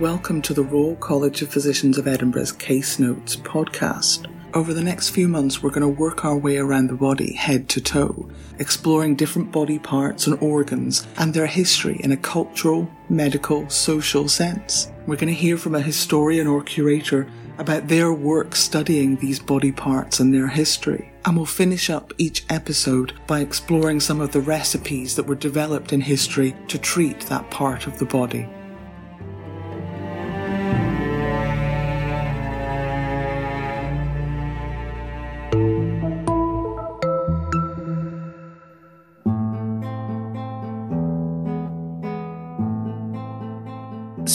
Welcome to the Royal College of Physicians of Edinburgh's Case Notes podcast. Over the next few months, we're going to work our way around the body head to toe, exploring different body parts and organs and their history in a cultural, medical, social sense. We're going to hear from a historian or curator about their work studying these body parts and their history. And we'll finish up each episode by exploring some of the recipes that were developed in history to treat that part of the body.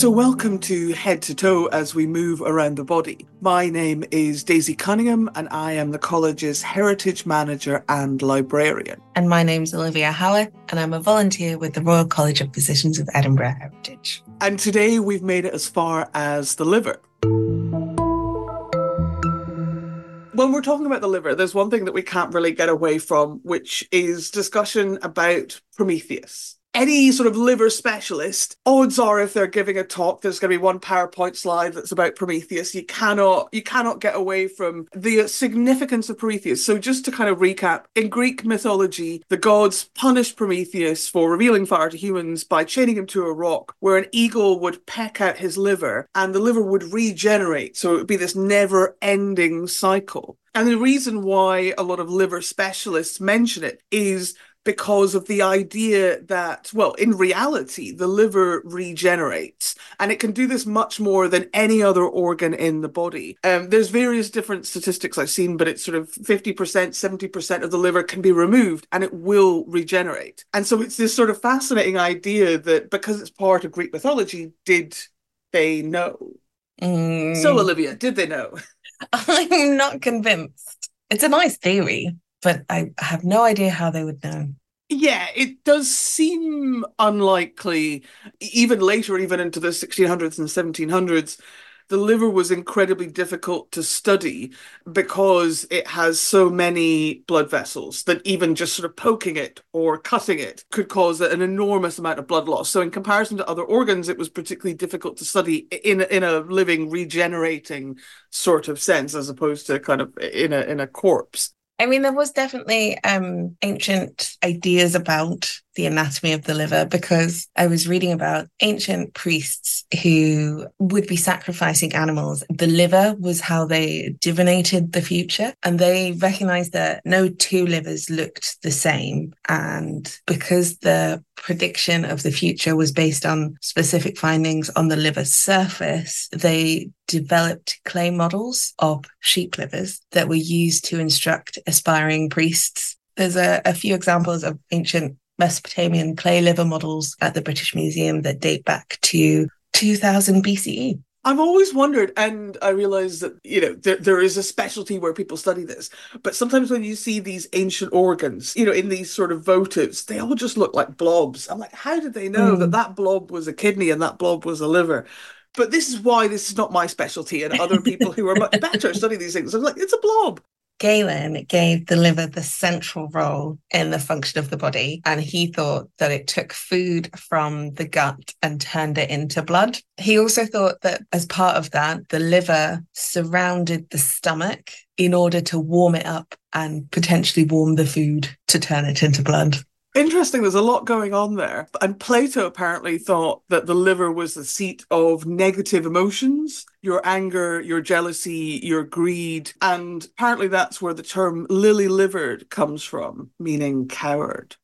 So, welcome to Head to Toe as we move around the body. My name is Daisy Cunningham, and I am the college's Heritage Manager and Librarian. And my name's Olivia Howarth, and I'm a volunteer with the Royal College of Physicians of Edinburgh Heritage. And today we've made it as far as the liver. When we're talking about the liver, there's one thing that we can't really get away from, which is discussion about Prometheus any sort of liver specialist, odds are if they're giving a talk, there's going to be one PowerPoint slide that's about Prometheus. You cannot you cannot get away from the significance of Prometheus. So just to kind of recap, in Greek mythology, the gods punished Prometheus for revealing fire to humans by chaining him to a rock where an eagle would peck out his liver and the liver would regenerate. So it would be this never-ending cycle. And the reason why a lot of liver specialists mention it is because of the idea that, well, in reality, the liver regenerates and it can do this much more than any other organ in the body. Um, there's various different statistics I've seen, but it's sort of 50%, 70% of the liver can be removed and it will regenerate. And so it's this sort of fascinating idea that because it's part of Greek mythology, did they know? Mm. So, Olivia, did they know? I'm not convinced. It's a nice theory but I have no idea how they would know. Yeah, it does seem unlikely, even later, even into the 1600s and 1700s. The liver was incredibly difficult to study because it has so many blood vessels that even just sort of poking it or cutting it could cause an enormous amount of blood loss. So, in comparison to other organs, it was particularly difficult to study in in a living, regenerating sort of sense, as opposed to kind of in a in a corpse. I mean, there was definitely um, ancient ideas about the anatomy of the liver because I was reading about ancient priests who would be sacrificing animals. The liver was how they divinated the future, and they recognized that no two livers looked the same. And because the prediction of the future was based on specific findings on the liver surface, they developed clay models of sheep livers that were used to instruct aspiring priests there's a, a, few examples of ancient Mesopotamian clay liver models at the British Museum that date back to 2000 BCE. I've always wondered, and I realize that, you know, there, there is a specialty where people study this, but sometimes when you see these ancient organs, you know, in these sort of votives, they all just look like blobs. I'm like, how did they know mm. that that blob was a kidney and that blob was a liver? But this is why this is not my specialty, and other people who are much better study these things. I'm like, it's a blob. Galen gave the liver the central role in the function of the body, and he thought that it took food from the gut and turned it into blood. He also thought that as part of that, the liver surrounded the stomach in order to warm it up and potentially warm the food to turn it into blood. Interesting, there's a lot going on there. And Plato apparently thought that the liver was the seat of negative emotions your anger, your jealousy, your greed. And apparently that's where the term lily livered comes from, meaning coward.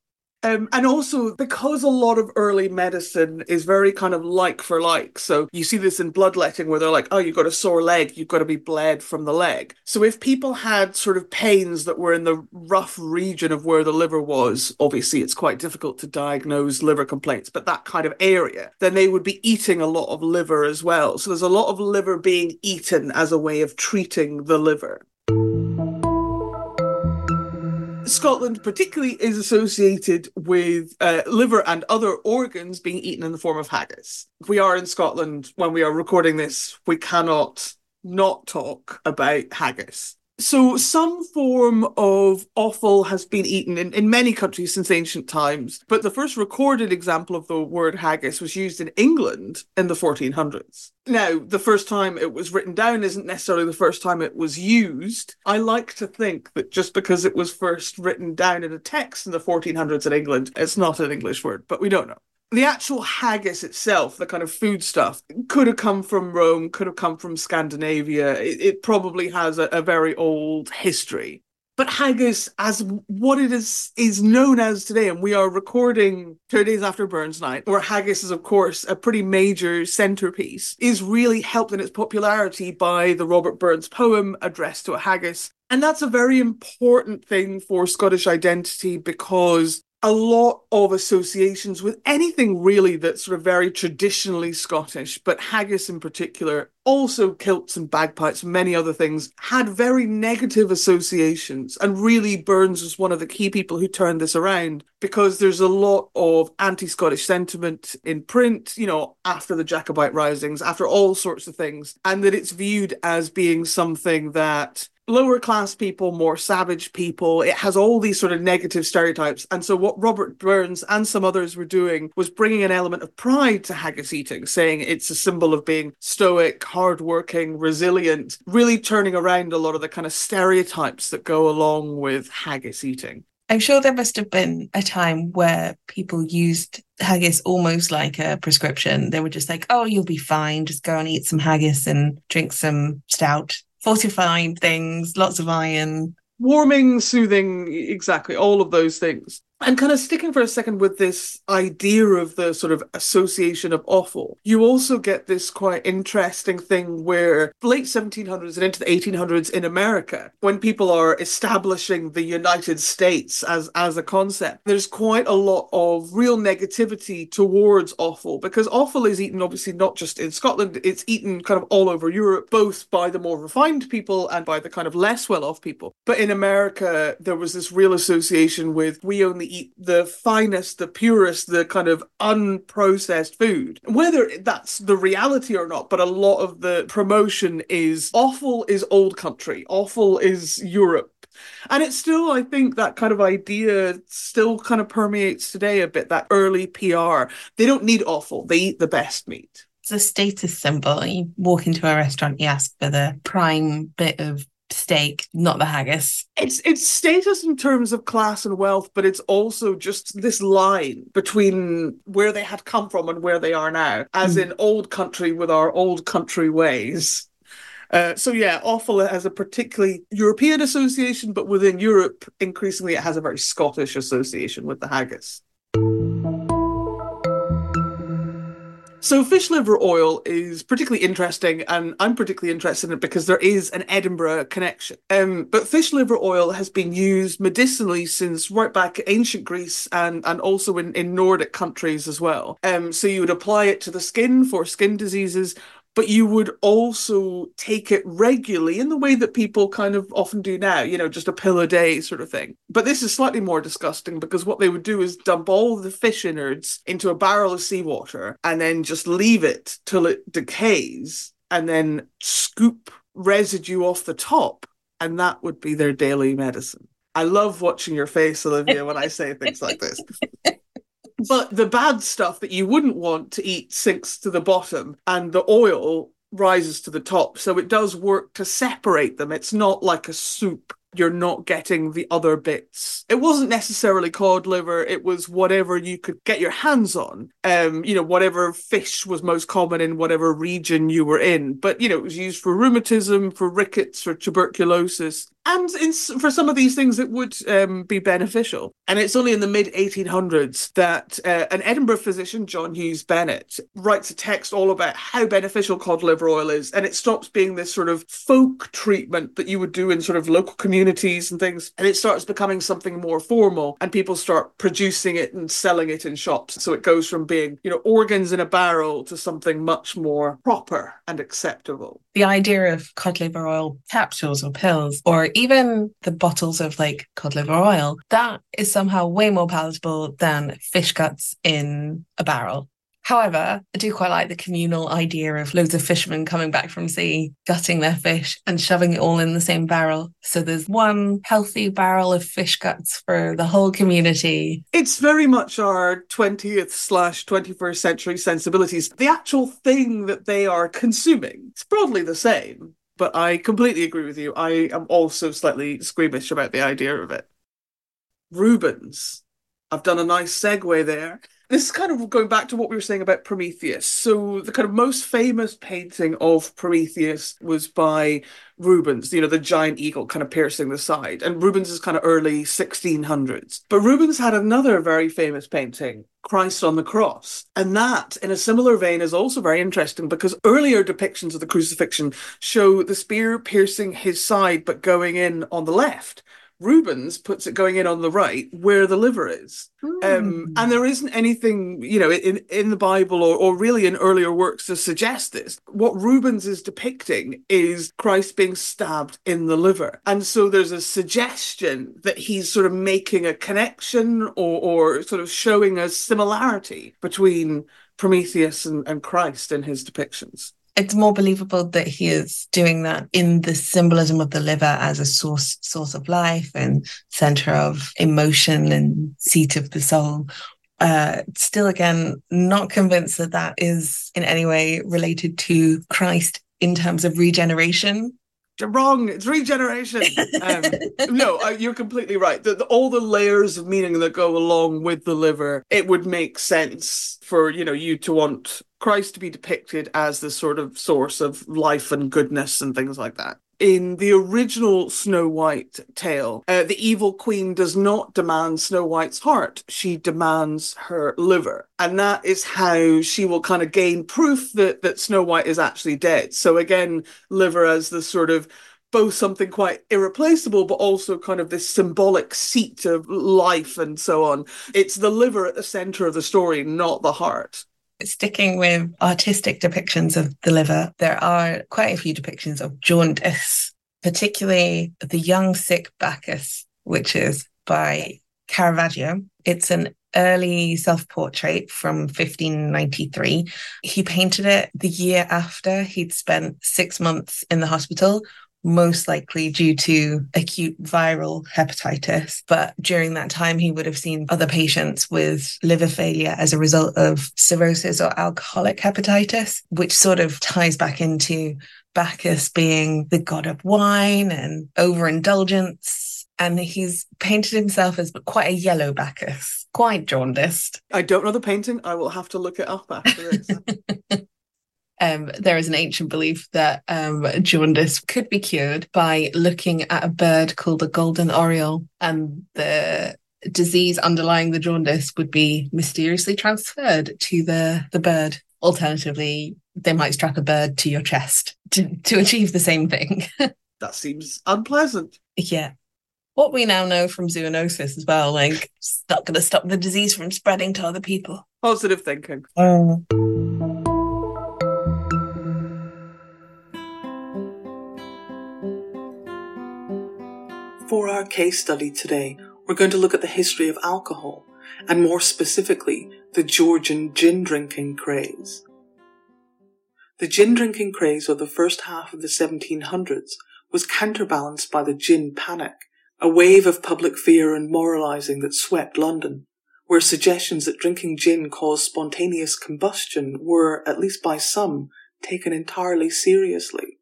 Um, and also because a lot of early medicine is very kind of like for like. So you see this in bloodletting where they're like, oh, you've got a sore leg, you've got to be bled from the leg. So if people had sort of pains that were in the rough region of where the liver was, obviously it's quite difficult to diagnose liver complaints, but that kind of area, then they would be eating a lot of liver as well. So there's a lot of liver being eaten as a way of treating the liver. Scotland, particularly, is associated with uh, liver and other organs being eaten in the form of haggis. We are in Scotland when we are recording this. We cannot not talk about haggis. So, some form of offal has been eaten in, in many countries since ancient times, but the first recorded example of the word haggis was used in England in the 1400s. Now, the first time it was written down isn't necessarily the first time it was used. I like to think that just because it was first written down in a text in the 1400s in England, it's not an English word, but we don't know the actual haggis itself, the kind of food stuff, could have come from Rome, could have come from Scandinavia. It, it probably has a, a, very old history. But haggis, as what it is is known as today, and we are recording two days after Burns Night, where haggis is, of course, a pretty major centerpiece, is really helped in its popularity by the Robert Burns poem addressed to a haggis. And that's a very important thing for Scottish identity because a lot of associations with anything really that's sort of very traditionally Scottish, but haggis in particular, also kilts and bagpipes and many other things, had very negative associations. And really, Burns was one of the key people who turned this around because there's a lot of anti Scottish sentiment in print, you know, after the Jacobite risings, after all sorts of things, and that it's viewed as being something that lower class people, more savage people. It has all these sort of negative stereotypes. And so, what Robert Burns and some others were doing was bringing an element of pride to haggis eating, saying it's a symbol of being stoic, hardworking, resilient, really turning around a lot of the kind of stereotypes that go along with haggis eating. I'm sure there must have been a time where people used haggis almost like a prescription. They were just like, oh, you'll be fine. Just go and eat some haggis and drink some stout fortified things, lots of iron. Warming, soothing, exactly, all of those things. And kind of sticking for a second with this idea of the sort of association of offal, you also get this quite interesting thing where late 1700s and into the 1800s in America, when people are establishing the United States as, as a concept, there's quite a lot of real negativity towards offal because offal is eaten obviously not just in Scotland, it's eaten kind of all over Europe, both by the more refined people and by the kind of less well off people. But in America, there was this real association with we only eat the finest, the purest, the kind of unprocessed food. Whether that's the reality or not, but a lot of the promotion is offal is old country, offal is Europe. And it's still, I think, that kind of idea still kind of permeates today a bit, that early PR. They don't need offal, they eat the best meat it's a status symbol. You walk into a restaurant, you ask for the prime bit of steak, not the haggis. It's it's status in terms of class and wealth, but it's also just this line between where they had come from and where they are now, as mm. in old country with our old country ways. Uh, so yeah, offal has a particularly European association, but within Europe, increasingly it has a very Scottish association with the haggis. So, fish liver oil is particularly interesting, and I'm particularly interested in it because there is an Edinburgh connection. Um, but fish liver oil has been used medicinally since right back ancient Greece and, and also in, in Nordic countries as well. Um, so, you would apply it to the skin for skin diseases, but you would also take it regularly in the way that people kind of often do now, you know, just a pill a day sort of thing. But this is slightly more disgusting because what they would do is dump all the fish innards into a barrel of seawater and then just leave it till it decays and then scoop residue off the top. And that would be their daily medicine. I love watching your face, Olivia, when I say things like this. But the bad stuff that you wouldn't want to eat sinks to the bottom, and the oil rises to the top. So it does work to separate them. It's not like a soup you're not getting the other bits. It wasn't necessarily cod liver, it was whatever you could get your hands on. Um, you know, whatever fish was most common in whatever region you were in. But, you know, it was used for rheumatism, for rickets, for tuberculosis. And in, for some of these things, it would um, be beneficial. And it's only in the mid 1800s that uh, an Edinburgh physician, John Hughes Bennett, writes a text all about how beneficial cod liver oil is. And it stops being this sort of folk treatment that you would do in sort of local communities and things. And it starts becoming something more formal. And people start producing it and selling it in shops. So it goes from being, you know, organs in a barrel to something much more proper and acceptable. The idea of cod liver oil capsules or pills or even the bottles of like cod liver oil, that is somehow way more palatable than fish guts in a barrel. However, I do quite like the communal idea of loads of fishermen coming back from sea, gutting their fish and shoving it all in the same barrel. So there's one healthy barrel of fish guts for the whole community. It's very much our 20th slash 21st century sensibilities. The actual thing that they are consuming, it's broadly the same. But I completely agree with you. I am also slightly squeamish about the idea of it. Rubens. I've done a nice segue there this is kind of going back to what we were saying about Prometheus. So the kind of most famous painting of Prometheus was by Rubens, you know, the giant eagle kind of piercing the side. And Rubens is kind of early 1600s. But Rubens had another very famous painting, Christ on the Cross. And that, in a similar vein, is also very interesting because earlier depictions of the crucifixion show the spear piercing his side but going in on the left. Rubens puts it going in on the right where the liver is. Mm. Um, hmm. and there isn't anything, you know, in, in the Bible or, or really in earlier works to suggest this. What Rubens is depicting is Christ being stabbed in the liver. And so there's a suggestion that he's sort of making a connection or, or sort of showing a similarity between Prometheus and, and Christ in his depictions it's more believable that he is doing that in the symbolism of the liver as a source source of life and center of emotion and seat of the soul. Uh, still again not convinced that that is in any way related to christ in terms of regeneration wrong. It's regeneration. Um, no, uh, you're completely right. The, the, all the layers of meaning that go along with the liver, it would make sense for you know you to want Christ to be depicted as the sort of source of life and goodness and things like that in the original Snow White tale, uh, the evil queen does not demand Snow White's heart. She demands her liver. And that is how she will kind of gain proof that, that Snow White is actually dead. So again, liver as the sort of both something quite irreplaceable, but also kind of this symbolic seat of life and so on. It's the liver at the center of the story, not the heart. Sticking with artistic depictions of the liver, there are quite a few depictions of jaundice, particularly the young sick Bacchus, which is by Caravaggio. It's an early self portrait from 1593. He painted it the year after he'd spent six months in the hospital most likely due to acute viral hepatitis. But during that time, he would have seen other patients with liver failure as a result of cirrhosis or alcoholic hepatitis, which sort of ties back into Bacchus being the god of wine and overindulgence. And he's painted himself as quite a yellow Bacchus, quite jaundiced. I don't know the painting. I will have to look it up after this. um, there is an ancient belief that um, jaundice could be cured by looking at a bird called a golden oriole, and the disease underlying the jaundice would be mysteriously transferred to the, the bird. Alternatively, they might strap a bird to your chest to, to achieve the same thing. that seems unpleasant. Yeah. What we now know from zoonosis as well, like, it's not going to stop the disease from spreading to other people. Positive thinking. Oh. For our case study today, we're going to look at the history of alcohol, and more specifically, the Georgian gin drinking craze. The gin drinking craze of the first half of the 1700s was counterbalanced by the gin panic, a wave of public fear and moralizing that swept London, where suggestions that drinking gin caused spontaneous combustion were, at least by some, taken entirely seriously.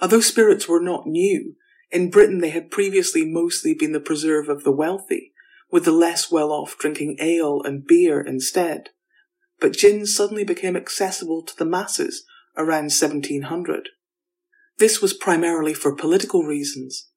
Although spirits were not new, in Britain, they had previously mostly been the preserve of the wealthy, with the less well off drinking ale and beer instead. But gin suddenly became accessible to the masses around 1700. This was primarily for political reasons.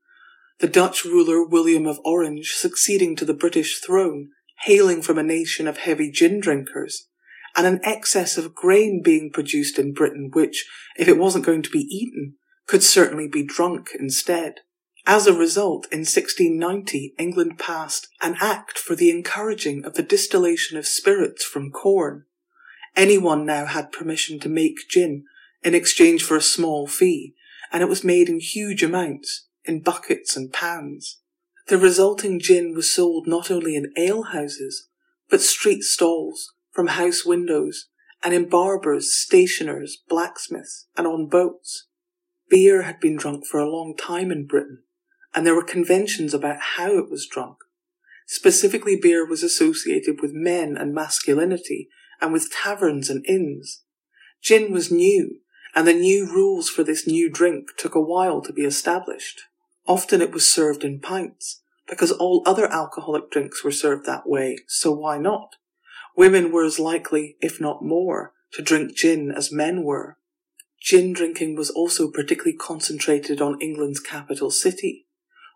The Dutch ruler William of Orange succeeding to the British throne, hailing from a nation of heavy gin drinkers, and an excess of grain being produced in Britain, which, if it wasn't going to be eaten, could certainly be drunk instead. As a result, in 1690, England passed an act for the encouraging of the distillation of spirits from corn. Anyone now had permission to make gin in exchange for a small fee, and it was made in huge amounts, in buckets and pans. The resulting gin was sold not only in alehouses, but street stalls, from house windows, and in barbers, stationers, blacksmiths, and on boats. Beer had been drunk for a long time in Britain, and there were conventions about how it was drunk. Specifically, beer was associated with men and masculinity, and with taverns and inns. Gin was new, and the new rules for this new drink took a while to be established. Often it was served in pints, because all other alcoholic drinks were served that way, so why not? Women were as likely, if not more, to drink gin as men were. Gin drinking was also particularly concentrated on England's capital city.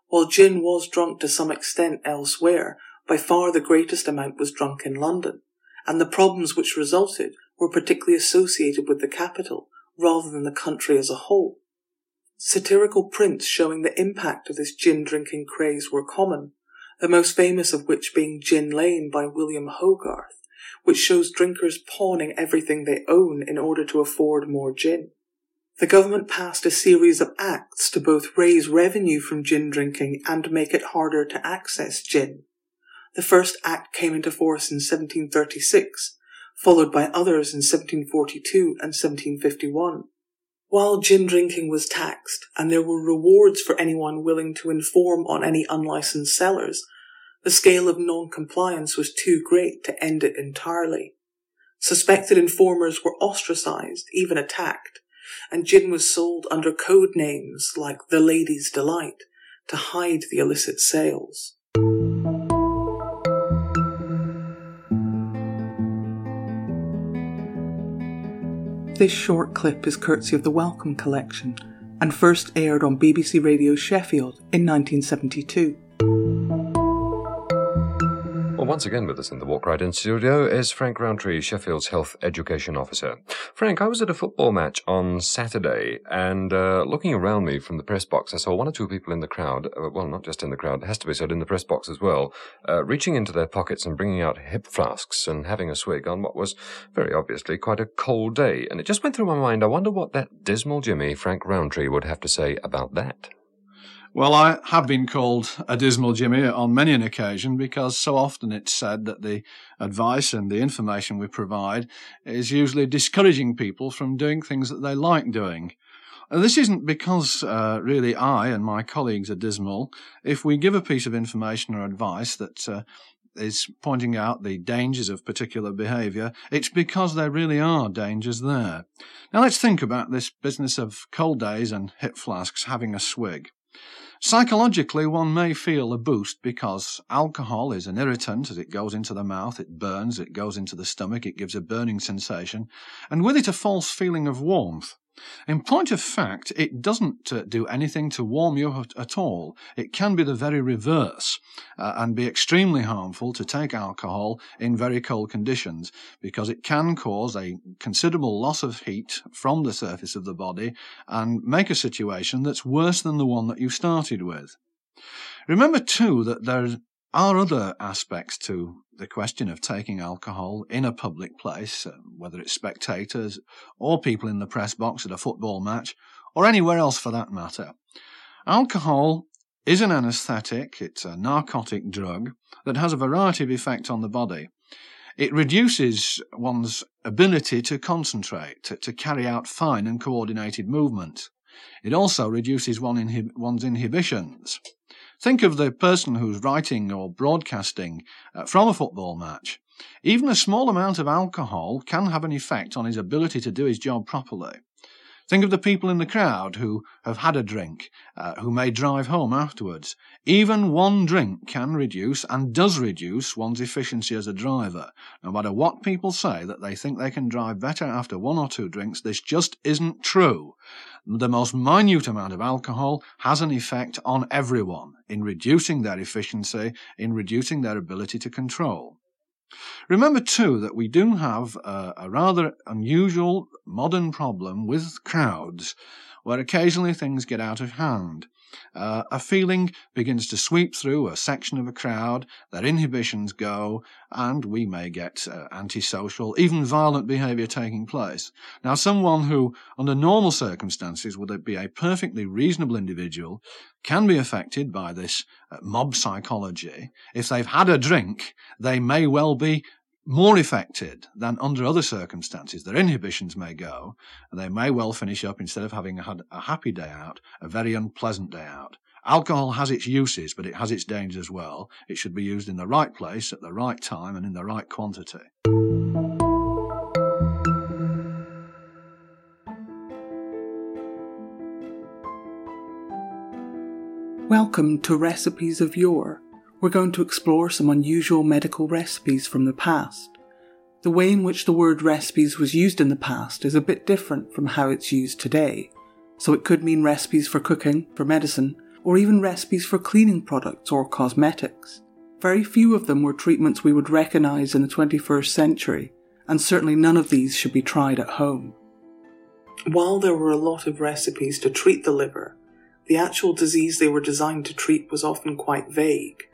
While gin was drunk to some extent elsewhere, by far the greatest amount was drunk in London, and the problems which resulted were particularly associated with the capital rather than the country as a whole. Satirical prints showing the impact of this gin drinking craze were common, the most famous of which being Gin Lane by William Hogarth, which shows drinkers pawning everything they own in order to afford more gin. The government passed a series of acts to both raise revenue from gin drinking and make it harder to access gin. The first act came into force in 1736, followed by others in 1742 and 1751. While gin drinking was taxed and there were rewards for anyone willing to inform on any unlicensed sellers, the scale of non-compliance was too great to end it entirely. Suspected informers were ostracized, even attacked, and gin was sold under code names like the Lady's Delight to hide the illicit sales. This short clip is courtesy of the Wellcome Collection and first aired on BBC Radio Sheffield in 1972. Well, once again with us in the Walk Right In studio is Frank Rowntree, Sheffield's Health Education Officer. Frank, I was at a football match on Saturday, and uh, looking around me from the press box, I saw one or two people in the crowd, uh, well, not just in the crowd, it has to be said in the press box as well, uh, reaching into their pockets and bringing out hip flasks and having a swig on what was very obviously quite a cold day. And it just went through my mind, I wonder what that dismal Jimmy, Frank Rowntree, would have to say about that. Well, I have been called a dismal Jimmy on many an occasion because so often it's said that the advice and the information we provide is usually discouraging people from doing things that they like doing. This isn't because uh, really I and my colleagues are dismal. If we give a piece of information or advice that uh, is pointing out the dangers of particular behaviour, it's because there really are dangers there. Now let's think about this business of cold days and hip flasks having a swig. Psychologically, one may feel a boost because alcohol is an irritant. As it goes into the mouth, it burns, it goes into the stomach, it gives a burning sensation, and with it a false feeling of warmth. In point of fact, it doesn't uh, do anything to warm you at, all. It can be the very reverse uh, and be extremely harmful to take alcohol in very cold conditions because it can cause a considerable loss of heat from the surface of the body and make a situation that's worse than the one that you started with. Remember too that there are other aspects to the question of taking alcohol in a public place, uh, whether it's spectators or people in the press box at a football match or anywhere else for that matter. Alcohol is an anesthetic, it's a narcotic drug that has a variety of effects on the body. It reduces one's ability to concentrate, to, carry out fine and coordinated movement. It also reduces one inhib- one's inhibitions. Think of the person who's writing or broadcasting uh, from a football match. Even a small amount of alcohol can have an effect on his ability to do his job properly. Think of the people in the crowd who have had a drink, uh, who may drive home afterwards. Even one drink can reduce and does reduce one's efficiency as a driver. No matter what people say that they think they can drive better after one or two drinks, this just isn't true. The most minute amount of alcohol has an effect on everyone in reducing their efficiency, in reducing their ability to control. Remember, too, that we do have a, a rather unusual modern problem with crowds, where occasionally things get out of hand. Uh, a feeling begins to sweep through a section of a crowd, their inhibitions go, and we may get uh, antisocial, even violent behaviour taking place. Now, someone who, under normal circumstances, would be a perfectly reasonable individual, can be affected by this uh, mob psychology. If they've had a drink, they may well be more affected than under other circumstances. Their inhibitions may go, and they may well finish up, instead of having had a happy day out, a very unpleasant day out. Alcohol has its uses, but it has its dangers as well. It should be used in the right place, at the right time, and in the right quantity. Welcome to Recipes of Yore. We're going to explore some unusual medical recipes from the past. The way in which the word recipes was used in the past is a bit different from how it's used today. So it could mean recipes for cooking, for medicine, or even recipes for cleaning products or cosmetics. Very few of them were treatments we would recognize in the 21st century, and certainly none of these should be tried at home. While there were a lot of recipes to treat the liver, the actual disease they were designed to treat was often quite vague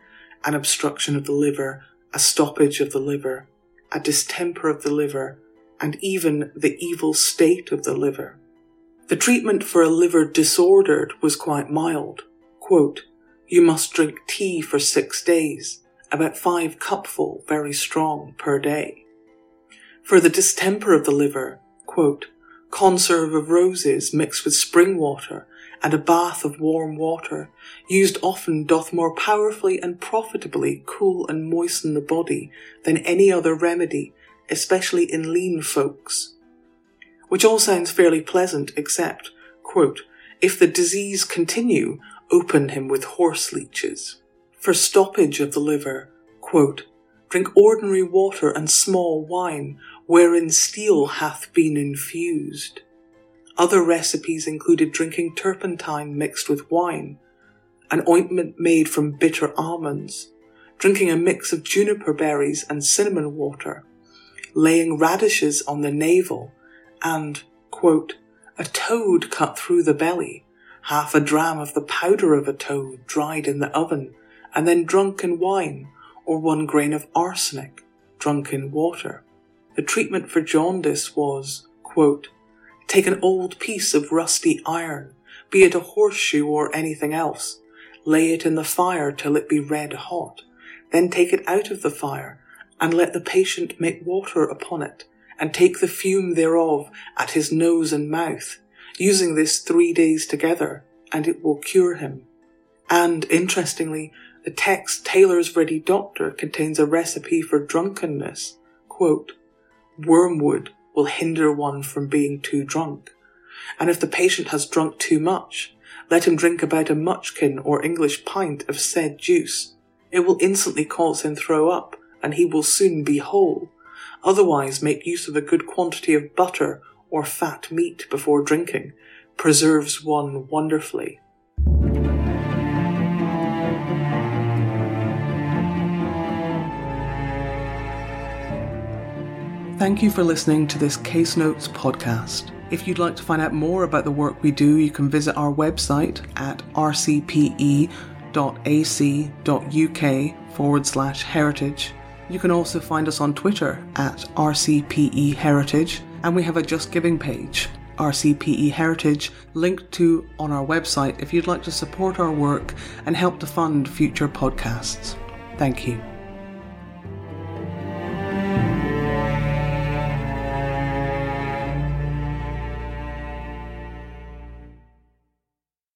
an obstruction of the liver, a stoppage of the liver, a distemper of the liver, and even the evil state of the liver. The treatment for a liver disordered was quite mild. Quote, you must drink tea for six days, about five cupful, very strong, per day. For the distemper of the liver, quote, conserve of roses mixed with spring water and a bath of warm water, used often doth more powerfully and profitably cool and moisten the body than any other remedy, especially in lean folks. Which all sounds fairly pleasant, except, quote, if the disease continue, open him with horse leeches. For stoppage of the liver, quote, drink ordinary water and small wine, wherein steel hath been infused. Other recipes included drinking turpentine mixed with wine, an ointment made from bitter almonds, drinking a mix of juniper berries and cinnamon water, laying radishes on the navel, and, quote, a toad cut through the belly, half a dram of the powder of a toad dried in the oven, and then drunk in wine, or one grain of arsenic drunk in water. The treatment for jaundice was, quote, Take an old piece of rusty iron, be it a horseshoe or anything else, lay it in the fire till it be red hot, then take it out of the fire, and let the patient make water upon it, and take the fume thereof at his nose and mouth, using this three days together, and it will cure him. And, interestingly, the text Taylor's Ready Doctor contains a recipe for drunkenness. Quote, Wormwood, will hinder one from being too drunk. And if the patient has drunk too much, let him drink about a mutchkin or English pint of said juice. It will instantly cause him throw up, and he will soon be whole. Otherwise, make use of a good quantity of butter or fat meat before drinking. Preserves one wonderfully. Thank you for listening to this Case Notes podcast. If you'd like to find out more about the work we do, you can visit our website at rcpe.ac.uk forward slash heritage. You can also find us on Twitter at RCPE Heritage, and we have a Just Giving page, RCPE Heritage, linked to on our website if you'd like to support our work and help to fund future podcasts. Thank you.